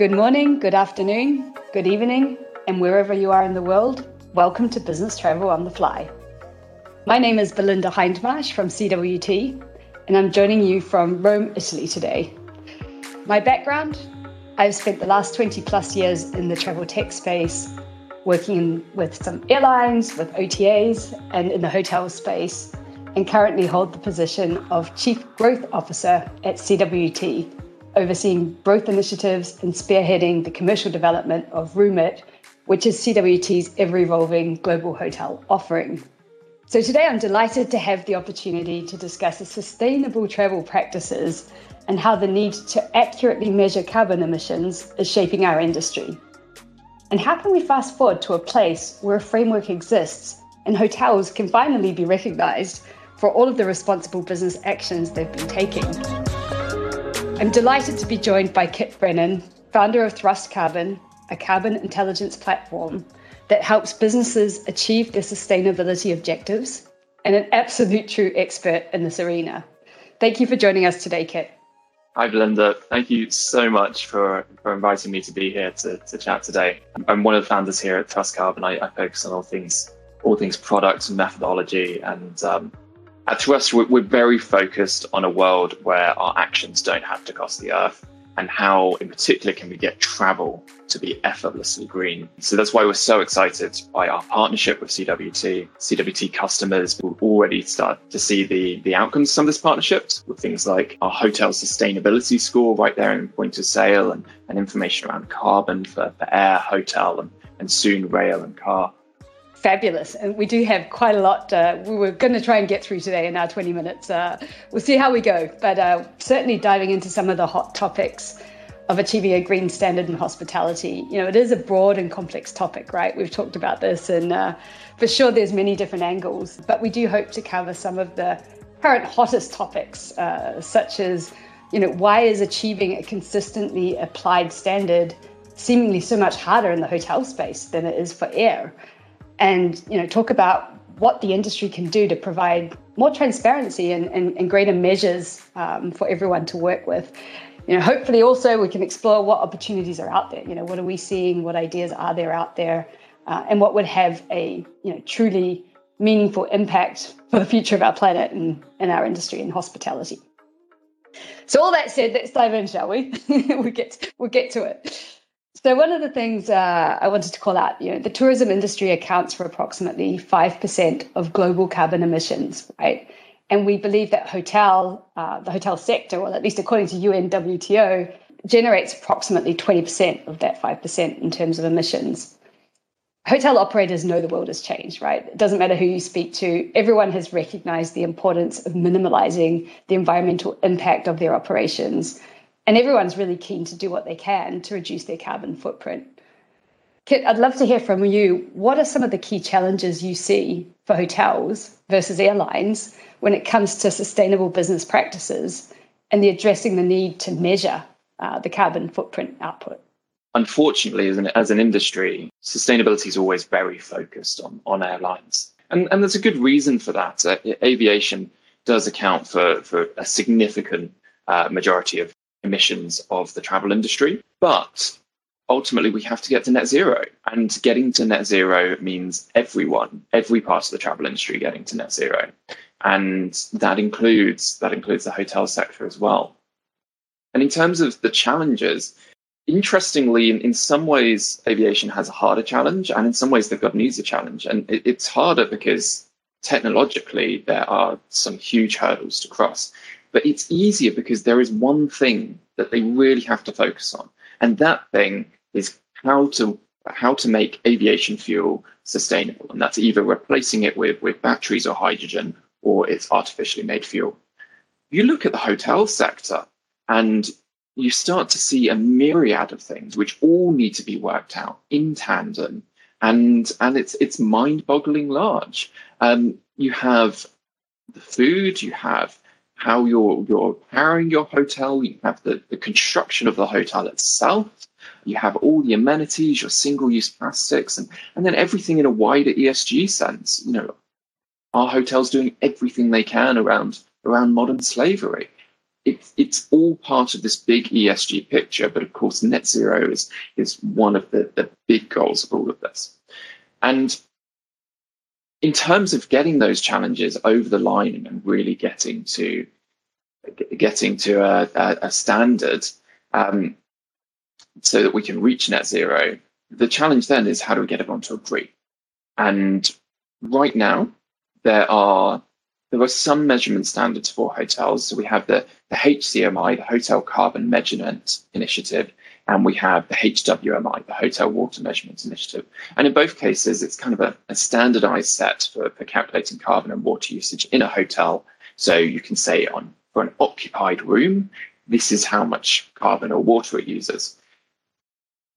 Good morning, good afternoon, good evening, and wherever you are in the world, welcome to Business Travel on the Fly. My name is Belinda Hindmarsh from CWT, and I'm joining you from Rome, Italy today. My background I've spent the last 20 plus years in the travel tech space, working with some airlines, with OTAs, and in the hotel space, and currently hold the position of Chief Growth Officer at CWT, overseeing growth initiatives and spearheading the commercial development of ROOMit, which is CWT's ever evolving global hotel offering. So, today I'm delighted to have the opportunity to discuss the sustainable travel practices and how the need to accurately measure carbon emissions is shaping our industry. And how can we fast forward to a place where a framework exists and hotels can finally be recognized for all of the responsible business actions they've been taking? I'm delighted to be joined by Kit Brennan, founder of Thrust Carbon, a carbon intelligence platform that helps businesses achieve their sustainability objectives, and an absolute true expert in this arena. Thank you for joining us today, Kit. Hi, Belinda. Thank you so much for, for inviting me to be here to, to chat today. I'm one of the founders here at Thrust Carbon. I, I focus on all things all things product and methodology, and um, Uh, at Thrust, we're very focused on a world where our actions don't have to cost the earth and how, in particular, can we get travel to be effortlessly green. So that's why we're so excited by our partnership with CWT. CWT customers will already start to see the, the outcomes of this partnership with things like our hotel sustainability score right there in point of sale and, and information around carbon for, for air, hotel, and, and soon rail and car fabulous. And we do have quite a lot uh, we were going to try and get through today in our 20 minutes. Uh, we'll see how we go, but uh, certainly diving into some of the hot topics of achieving a green standard in hospitality. You know, it is a broad and complex topic, right? We've talked about this, and uh, for sure there's many different angles, but we do hope to cover some of the current hottest topics, uh, such as, you know, why is achieving a consistently applied standard seemingly so much harder in the hotel space than it is for air? And you know talk about what the industry can do to provide more transparency and, and, and greater measures um, for everyone to work with. You know, hopefully also we can explore what opportunities are out there. You know, what are we seeing? What ideas are there out there? Uh, and what would have a you know truly meaningful impact for the future of our planet and, and our industry and hospitality. So all that said, let's dive in, shall we? we get we'll get to it. So one of the things uh, I wanted to call out, you know, the tourism industry accounts for approximately five percent of global carbon emissions, right? And we believe that hotel, uh, the hotel sector, well, at least according to UNWTO, generates approximately twenty percent of that five percent in terms of emissions. Hotel operators know the world has changed, right? It doesn't matter who you speak to. Everyone has recognized the importance of minimalizing the environmental impact of their operations and everyone's really keen to do what they can to reduce their carbon footprint. Kit, I'd love to hear from you. What are some of the key challenges you see for hotels versus airlines when it comes to sustainable business practices and the addressing the need to measure uh, the carbon footprint output? Unfortunately, as an, as an industry, sustainability is always very focused on, on airlines. And, and there's a good reason for that. Uh, aviation does account for, for a significant uh, majority of emissions of the travel industry. But ultimately, we have to get to net zero. And getting to net zero means everyone, every part of the travel industry getting to net zero. And that includes that includes the hotel sector as well. And in terms of the challenges, interestingly, in, in some ways, aviation has a harder challenge, and in some ways, they've got an easier challenge. And it, it's harder because technologically, there are some huge hurdles to cross. But it's easier because there is one thing that they really have to focus on. And that thing is how to how to make aviation fuel sustainable. And that's either replacing it with, with batteries or hydrogen or it's artificially made fuel. You look at the hotel sector and you start to see a myriad of things which all need to be worked out in tandem. And and it's it's mind-boggling large. Um, you have the food, you have how you're you're powering your hotel. You have the, the construction of the hotel itself. You have all the amenities, your single-use plastics, and, and then everything in a wider ESG sense. You know, our hotels doing everything they can around around modern slavery. it's it's all part of this big ESG picture, but of course, net zero is is one of the, the big goals of all of this. And in terms of getting those challenges over the line and really getting to getting to a, a, a standard um, so that we can reach net zero, the challenge then is how do we get everyone to agree? And right now, there are there are some measurement standards for hotels. So we have the, the HCMI, the Hotel Carbon Measurement Initiative, and we have the HWMI, the Hotel Water Measurement Initiative. And in both cases, it's kind of a, a standardized set for, for calculating carbon and water usage in a hotel. So you can say on for an occupied room, this is how much carbon or water it uses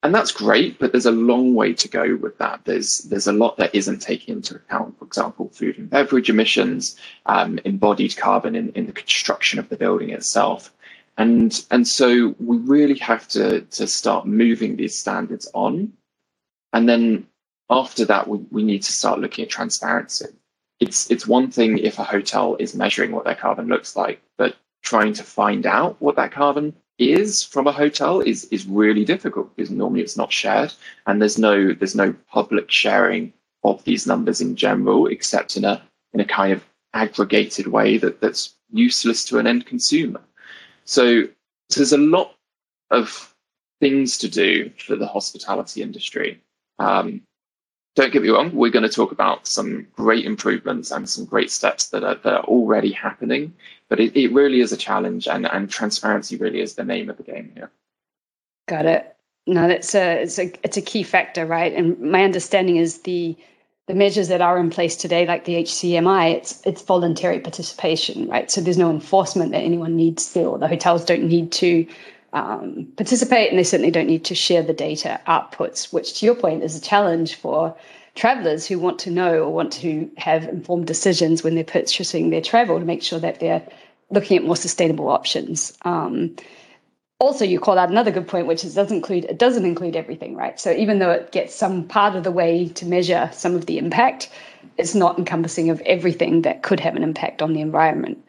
and that's great, but there's a long way to go with that. There's there's a lot that isn't taken into account. For example, food and beverage emissions, um, embodied carbon in, in the construction of the building itself, and and so we really have to to start moving these standards on, and then after that we, we need to start looking at transparency. It's it's one thing if a hotel is measuring what their carbon looks like, but trying to find out what that carbon is from a hotel is is really difficult because normally it's not shared. And there's no there's no public sharing of these numbers in general except in a in a kind of aggregated way that that's useless to an end consumer so, so there's a lot of things to do for the hospitality industry um, don't get me wrong, we're going to talk about some great improvements and some great steps that are, that are already happening. But it, it really is a challenge, and, and transparency really is the name of the game here. Got it. No, that's a it's a it's a key factor, right? And my understanding is the the measures that are in place today, like the HCMI, it's it's voluntary participation, right? So there's no enforcement that anyone needs to, or the hotels don't need to um, participate, and they certainly don't need to share the data outputs, which, to your point, is a challenge for travelers who want to know or want to have informed decisions when they're purchasing their travel to make sure that they're looking at more sustainable options. Um, also, you call out another good point, which is doesn't include it doesn't include everything, right? So even though it gets some part of the way to measure some of the impact, it's not encompassing of everything that could have an impact on the environment.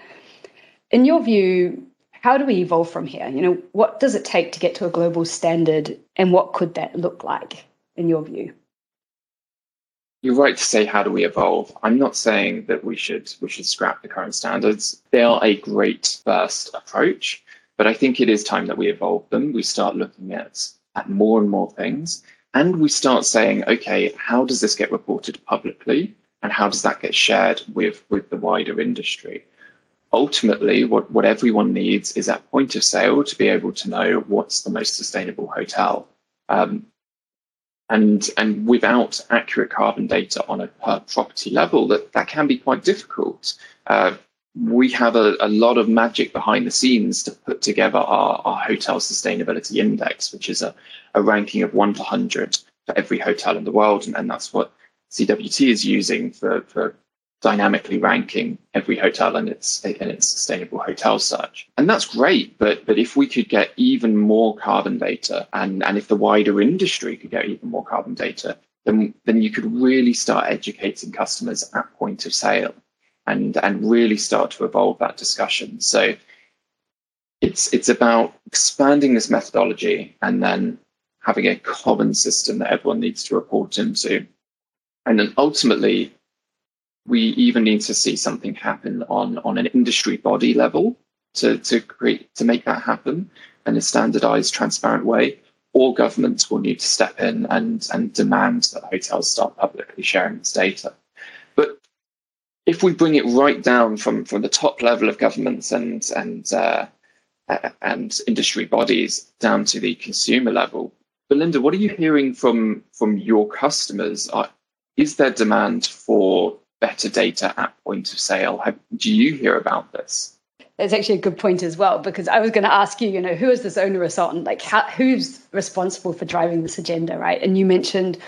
In your view, how do we evolve from here? You know, what does it take to get to a global standard, and what could that look like in your view? You're right to say how do we evolve. I'm not saying that we should we should scrap the current standards. They are a great first approach, but I think it is time that we evolve them. We start looking at at more and more things, and we start saying, okay, how does this get reported publicly, and how does that get shared with with the wider industry? ultimately what, what everyone needs is at point of sale to be able to know what's the most sustainable hotel. Um, and and without accurate carbon data on a per property level, that, that can be quite difficult. Uh, we have a, a lot of magic behind the scenes to put together our, our hotel sustainability index, which is a, a ranking of one to 100 for every hotel in the world. And, and that's what CWT is using for, for dynamically ranking every hotel and its its sustainable hotel search. And that's great, but but if we could get even more carbon data and, and if the wider industry could get even more carbon data, then then you could really start educating customers at point of sale and and really start to evolve that discussion. So it's it's about expanding this methodology and then having a common system that everyone needs to report into. And then ultimately we even need to see something happen on, on an industry body level to, to create to make that happen in a standardized, transparent way, or governments will need to step in and, and demand that hotels start publicly sharing this data. If we bring it right down from, from the top level of governments and and uh, and industry bodies down to the consumer level, Belinda, what are you hearing from from your customers? Are, is there demand for better data at point of sale. Have, do you hear about this? That's actually a good point as well, because I was going to ask you, you know, who is this onerous on? Like, how, who's responsible for driving this agenda, right? And you mentioned,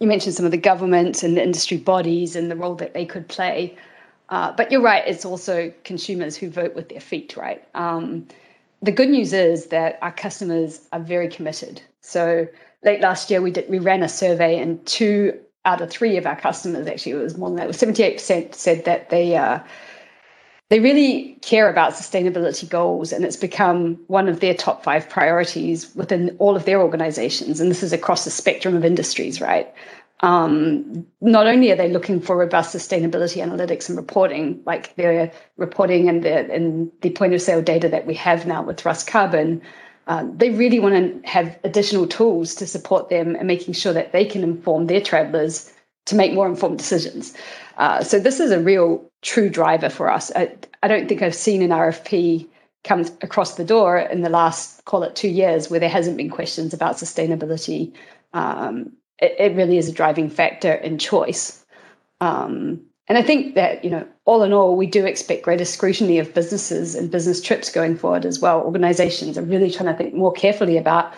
you mentioned some of the governments and the industry bodies and the role that they could play. Uh, but you're right; it's also consumers who vote with their feet, right? Um, the good news is that our customers are very committed. So late last year, we did we ran a survey, and two out of three of our customers, actually, it was more than that, was 78% said that they uh, they really care about sustainability goals, and it's become one of their top five priorities within all of their organizations. And this is across the spectrum of industries, right? Um, not only are they looking for robust sustainability analytics and reporting, like their reporting and the and the point of sale data that we have now with Thrust Carbon, uh, they really want to have additional tools to support them and making sure that they can inform their travelers to make more informed decisions. Uh, so this is a real true driver for us. I, I don't think I've seen an RFP come across the door in the last, call it two years, where there hasn't been questions about sustainability. Um, it, it, really is a driving factor in choice. Um, and I think that, you know, all in all, we do expect greater scrutiny of businesses and business trips going forward as well. Organizations are really trying to think more carefully about,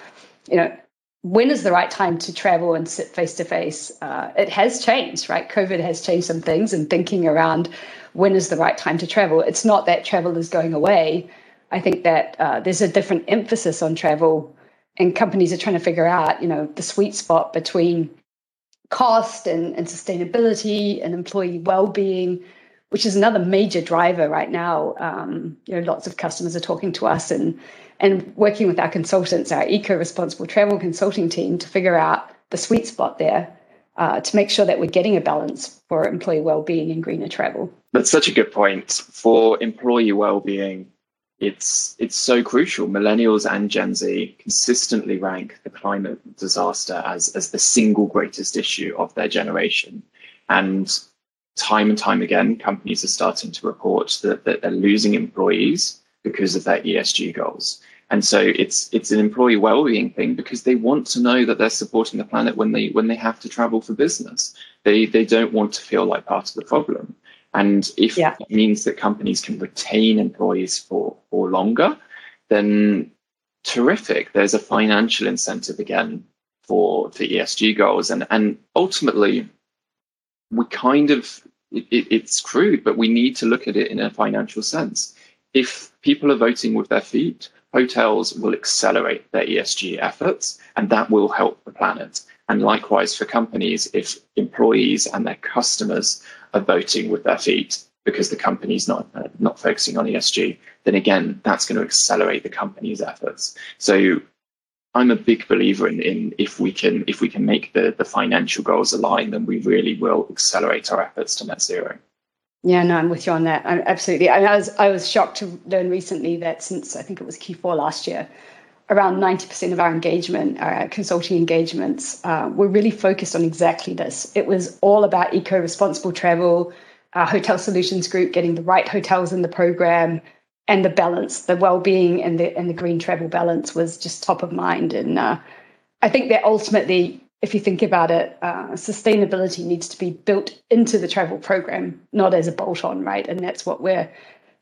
you know, when is the right time to travel and sit face to face? It has changed, right? COVID has changed some things and thinking around when is the right time to travel. It's not that travel is going away. I think that uh, there's a different emphasis on travel, and companies are trying to figure out, you know, the sweet spot between cost and, and sustainability and employee well-being, which is another major driver right now. Um, you know, lots of customers are talking to us and and working with our consultants, our eco-responsible travel consulting team, to figure out the sweet spot there uh, to make sure that we're getting a balance for employee well-being and greener travel. That's such a good point for employee well-being. It's it's so crucial. Millennials and Gen Z consistently rank the climate disaster as as the single greatest issue of their generation, and time and time again, companies are starting to report that, that they're losing employees because of their ESG goals. And so it's it's an employee well-being thing because they want to know that they're supporting the planet when they when they have to travel for business. They they don't want to feel like part of the problem. And if yeah. it means that companies can retain employees for for longer, then terrific. There's a financial incentive again for for ESG goals, and and ultimately, we kind of it, it's crude, but we need to look at it in a financial sense. If people are voting with their feet, hotels will accelerate their ESG efforts, and that will help the planet. And likewise for companies, if employees and their customers are voting with their feet because the company's not uh, not focusing on ESG, then again, that's going to accelerate the company's efforts. So I'm a big believer in, in if we can if we can make the, the financial goals align, then we really will accelerate our efforts to net zero. Yeah, no, I'm with you on that. I, absolutely. I, I, was I was shocked to learn recently that since I think it was Q4 last year, around 90% of our engagement, our consulting engagements, uh, were really focused on exactly this. It was all about eco-responsible travel, our hotel solutions group getting the right hotels in the program, and the balance, the well-being and the and the green travel balance was just top of mind. And uh, I think that ultimately if you think about it, uh, sustainability needs to be built into the travel program, not as a bolt on, right? And that's what we're,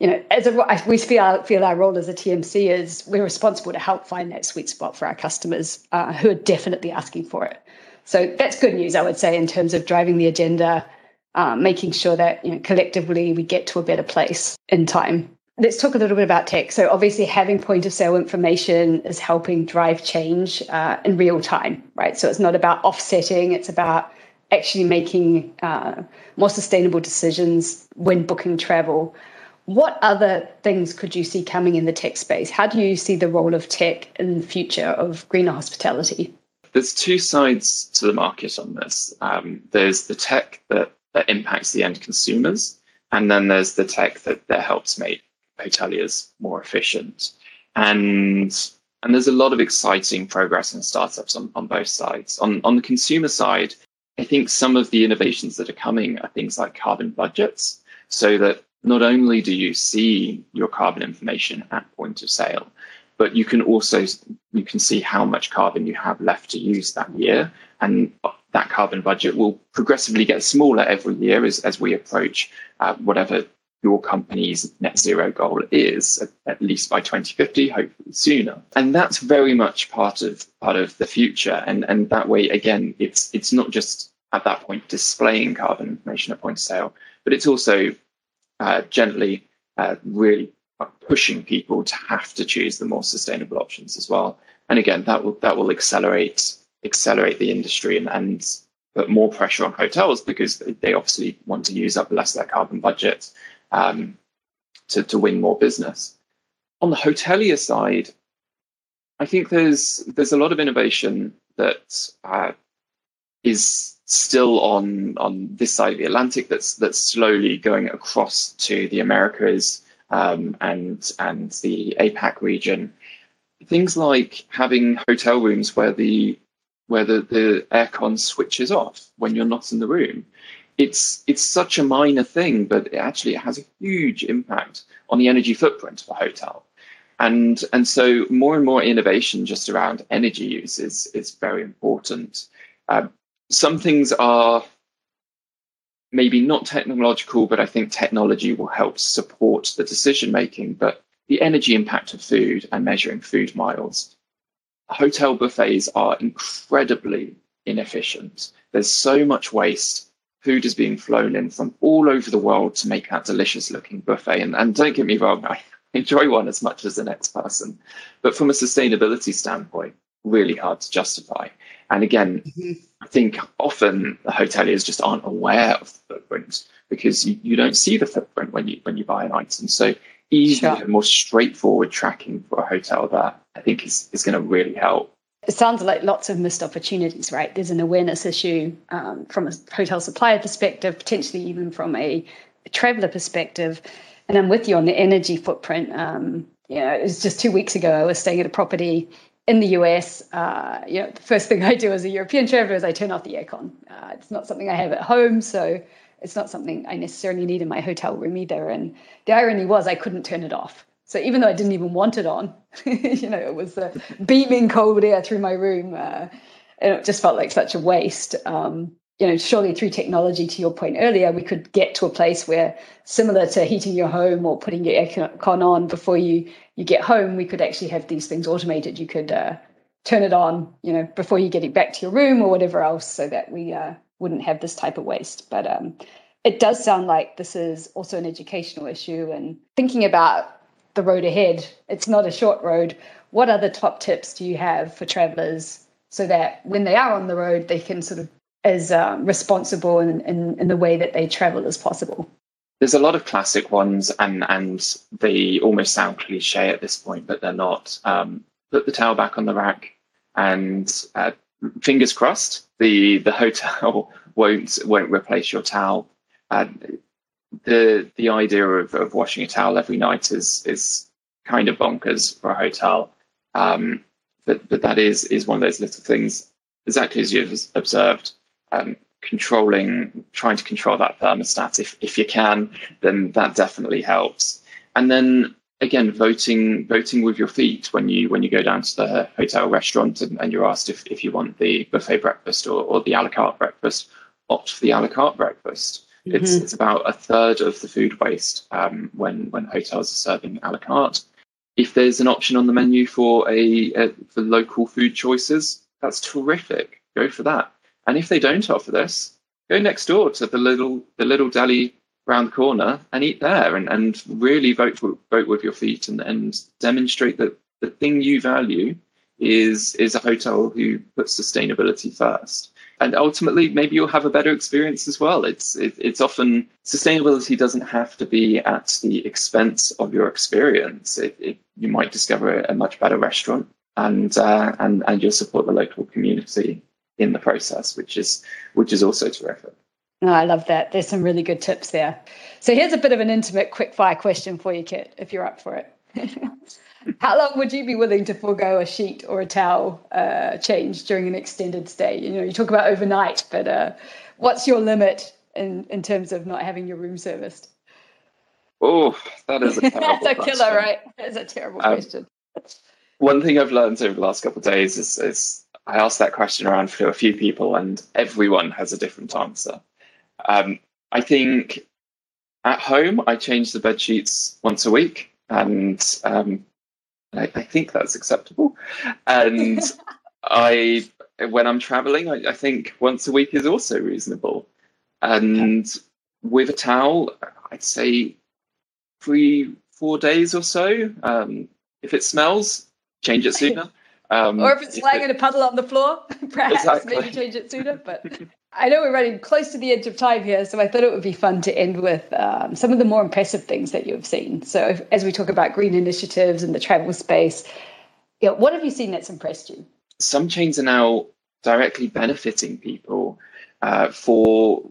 you know, as a, we feel our, feel our role as a TMC is we're responsible to help find that sweet spot for our customers uh, who are definitely asking for it. So that's good news, I would say, in terms of driving the agenda, uh, making sure that you know collectively we get to a better place in time let's talk a little bit about tech. So, obviously, having point of sale information is helping drive change uh, in real time, right? So, it's not about offsetting, it's about actually making uh, more sustainable decisions when booking travel. What other things could you see coming in the tech space? How do you see the role of tech in the future of greener hospitality? There's two sides to the market on this. Um, there's the tech that, that impacts the end consumers, and then there's the tech that, that helps make hoteliers more efficient. And and there's a lot of exciting progress and startups on, on both sides. On on the consumer side, I think some of the innovations that are coming are things like carbon budgets, so that not only do you see your carbon information at point of sale, but you can also you can see how much carbon you have left to use that year and that carbon budget will progressively get smaller every year as, as we approach uh, whatever your company's net zero goal is at, least by 2050 hopefully sooner. And that's very much part of part of the future. And and that way again it's it's not just at that point displaying carbon information at point of sale but it's also uh, gently uh, really pushing people to have to choose the more sustainable options as well. And again that will that will accelerate accelerate the industry and, and put more pressure on hotels because they obviously want to use up less of their carbon budget um, to, to win more business. On the hotelier side, I think there's there's a lot of innovation that uh, is still on on this side of the Atlantic that's that's slowly going across to the Americas um, and and the APAC region. Things like having hotel rooms where the where the, the aircon switches off when you're not in the room. It's it's such a minor thing, but it actually it has a huge impact on the energy footprint of a hotel. And and so more and more innovation just around energy use is is very important. Uh, some things are maybe not technological, but I think technology will help support the decision making. But the energy impact of food and measuring food miles. Hotel buffets are incredibly inefficient. There's so much waste. Food is being flown in from all over the world to make that delicious looking buffet. And, and don't get me wrong, I enjoy one as much as the next person. But from a sustainability standpoint, really hard to justify. And again, mm-hmm. I think often the hoteliers just aren't aware of the footprint because you, you don't see the footprint when you when you buy an item. So easier, sure. more straightforward tracking for a hotel that I think is, is going to really help. It sounds like lots of missed opportunities, right? There's an awareness issue um, from a hotel supplier perspective, potentially even from a, traveler perspective. And I'm with you on the energy footprint. Um, you know, it was just two weeks ago, I was staying at a property in the US, uh, you know, the first thing I do as a European traveler is I turn off the aircon. Uh, it's not something I have at home, so it's not something I necessarily need in my hotel room either. And the irony was I couldn't turn it off. So even though I didn't even want it on, you know, it was uh, beaming cold air through my room, uh, and it just felt like such a waste. Um, you know, surely through technology, to your point earlier, we could get to a place where, similar to heating your home or putting your aircon on before you you get home, we could actually have these things automated. You could uh, turn it on, you know, before you get it back to your room or whatever else, so that we uh, wouldn't have this type of waste. But um, it does sound like this is also an educational issue. And thinking about the road ahead, it's not a short road. What other top tips do you have for travelers so that when they are on the road, they can sort of as um, responsible in, in, in the way that they travel as possible? There's a lot of classic ones, and and they almost sound cliche at this point, but they're not. Um, put the towel back on the rack, and uh, fingers crossed, the the hotel won't won't replace your towel. Uh, the the idea of, of washing a towel every night is is kind of bonkers for a hotel. Um, but but that is is one of those little things, exactly as you've observed um, controlling, trying to control that thermostat if, if you can, then that definitely helps. And then again, voting voting with your feet when you when you go down to the hotel restaurant and, and you're asked if, if you want the buffet breakfast or, or the a la carte breakfast, opt for the a la carte breakfast. Mm-hmm. It's it's about a third of the food waste um, when when hotels are serving a la carte. If there's an option on the menu for a, a for local food choices, that's terrific. Go for that. And if they don't offer this, go next door to the little the little deli around the corner and eat there and, and really vote vote with your feet and, and demonstrate that the thing you value is is a hotel who puts sustainability first. And ultimately, maybe you'll have a better experience as well. It's it, it's often sustainability doesn't have to be at the expense of your experience. It, it, you might discover a much better restaurant, and uh, and and you'll support the local community in the process, which is which is also terrific. Oh, I love that. There's some really good tips there. So here's a bit of an intimate quick fire question for you, Kit, if you're up for it. How long would you be willing to forego a sheet or a towel uh, change during an extended stay? You know, you talk about overnight, but uh, what's your limit in, in terms of not having your room serviced? Oh, that is a That's a killer, right? That's a terrible um, question. One thing I've learned over the last couple of days is, is I asked that question around to a few people, and everyone has a different answer. Um, I think at home, I change the bed sheets once a week, and um, I, I, think that's acceptable. And I, when I'm traveling, I, I, think once a week is also reasonable. And okay. with a towel, I'd say three, four days or so. Um, if it smells, change it sooner. Um, or if it's lying in a puddle on the floor, perhaps exactly. maybe change it sooner. But I know we're running close to the edge of time here, so I thought it would be fun to end with um, some of the more impressive things that you've seen. So, if, as we talk about green initiatives and the travel space, you know, what have you seen that's impressed you? Some chains are now directly benefiting people uh, for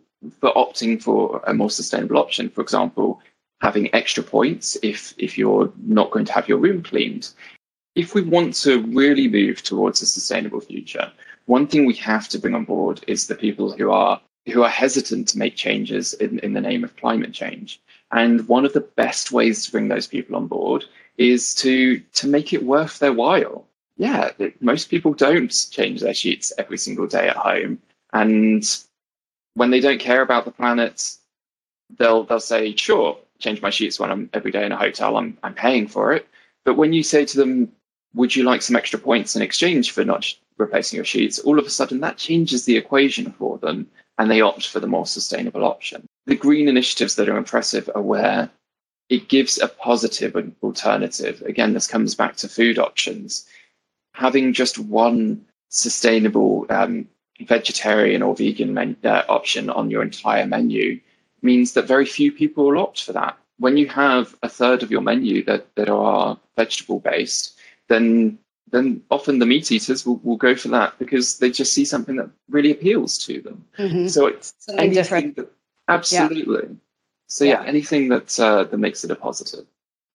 for opting for a more sustainable option. For example, having extra points if if you're not going to have your room cleaned. If we want to really move towards a sustainable future, one thing we have to bring on board is the people who are who are hesitant to make changes in, in the name of climate change. And one of the best ways to bring those people on board is to to make it worth their while. Yeah, most people don't change their sheets every single day at home, and when they don't care about the planet, they'll they'll say, "Sure, change my sheets when I'm every day in a hotel. I'm I'm paying for it." But when you say to them, "Would you like some extra points in exchange for not replacing your sheets?" all of a sudden that changes the equation for them, and they opt for the more sustainable option. The green initiatives that are impressive are where it gives a positive alternative. Again, this comes back to food options. Having just one sustainable um, vegetarian or vegan men- uh, option on your entire menu means that very few people will opt for that. When you have a third of your menu that, that are vegetable based, then then often the meat eaters will, will go for that because they just see something that really appeals to them. Mm-hmm. So it's something different. That, absolutely. Yeah. So yeah, yeah anything that uh, that makes it a positive.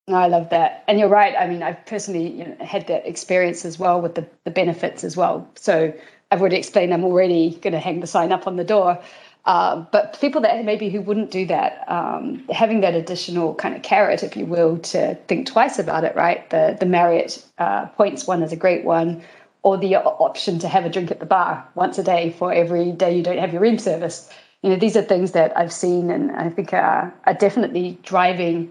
I love that, and you're right. I mean, I've personally you know, had that experience as well with the, the benefits as well. So I've already explained I'm already going to hang the sign up on the door. Uh, but people that maybe who wouldn't do that, um, having that additional kind of carrot, if you will, to think twice about it, right? The the Marriott uh, points one is a great one, or the option to have a drink at the bar once a day for every day you don't have your room service. You know, these are things that I've seen and I think are, are definitely driving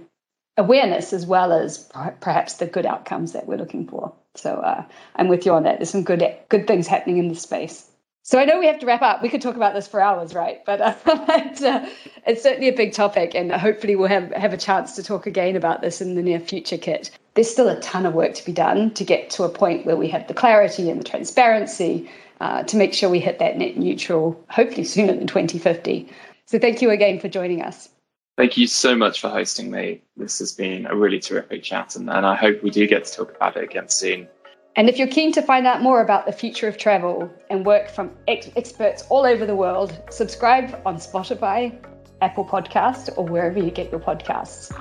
awareness as well as perhaps the good outcomes that we're looking for. So uh, I'm with you on that. There's some good good things happening in the space. So I know we have to wrap up. We could talk about this for hours, right? But, uh, but uh, it's certainly a big topic, and hopefully we'll have, have a chance to talk again about this in the near future, Kit. There's still a ton of work to be done to get to a point where we have the clarity and the transparency uh, to make sure we hit that net neutral, hopefully sooner than 2050. So thank you again for joining us. Thank you so much for hosting me. This has been a really terrific chat, and, and I hope we do get to talk about it again soon. And if you're keen to find out more about the future of travel and work from ex- experts all over the world, subscribe on Spotify, Apple Podcast, or wherever you get your podcasts.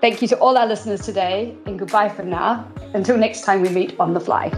Thank you to all our listeners today, and goodbye for now. Until next time we meet on the fly.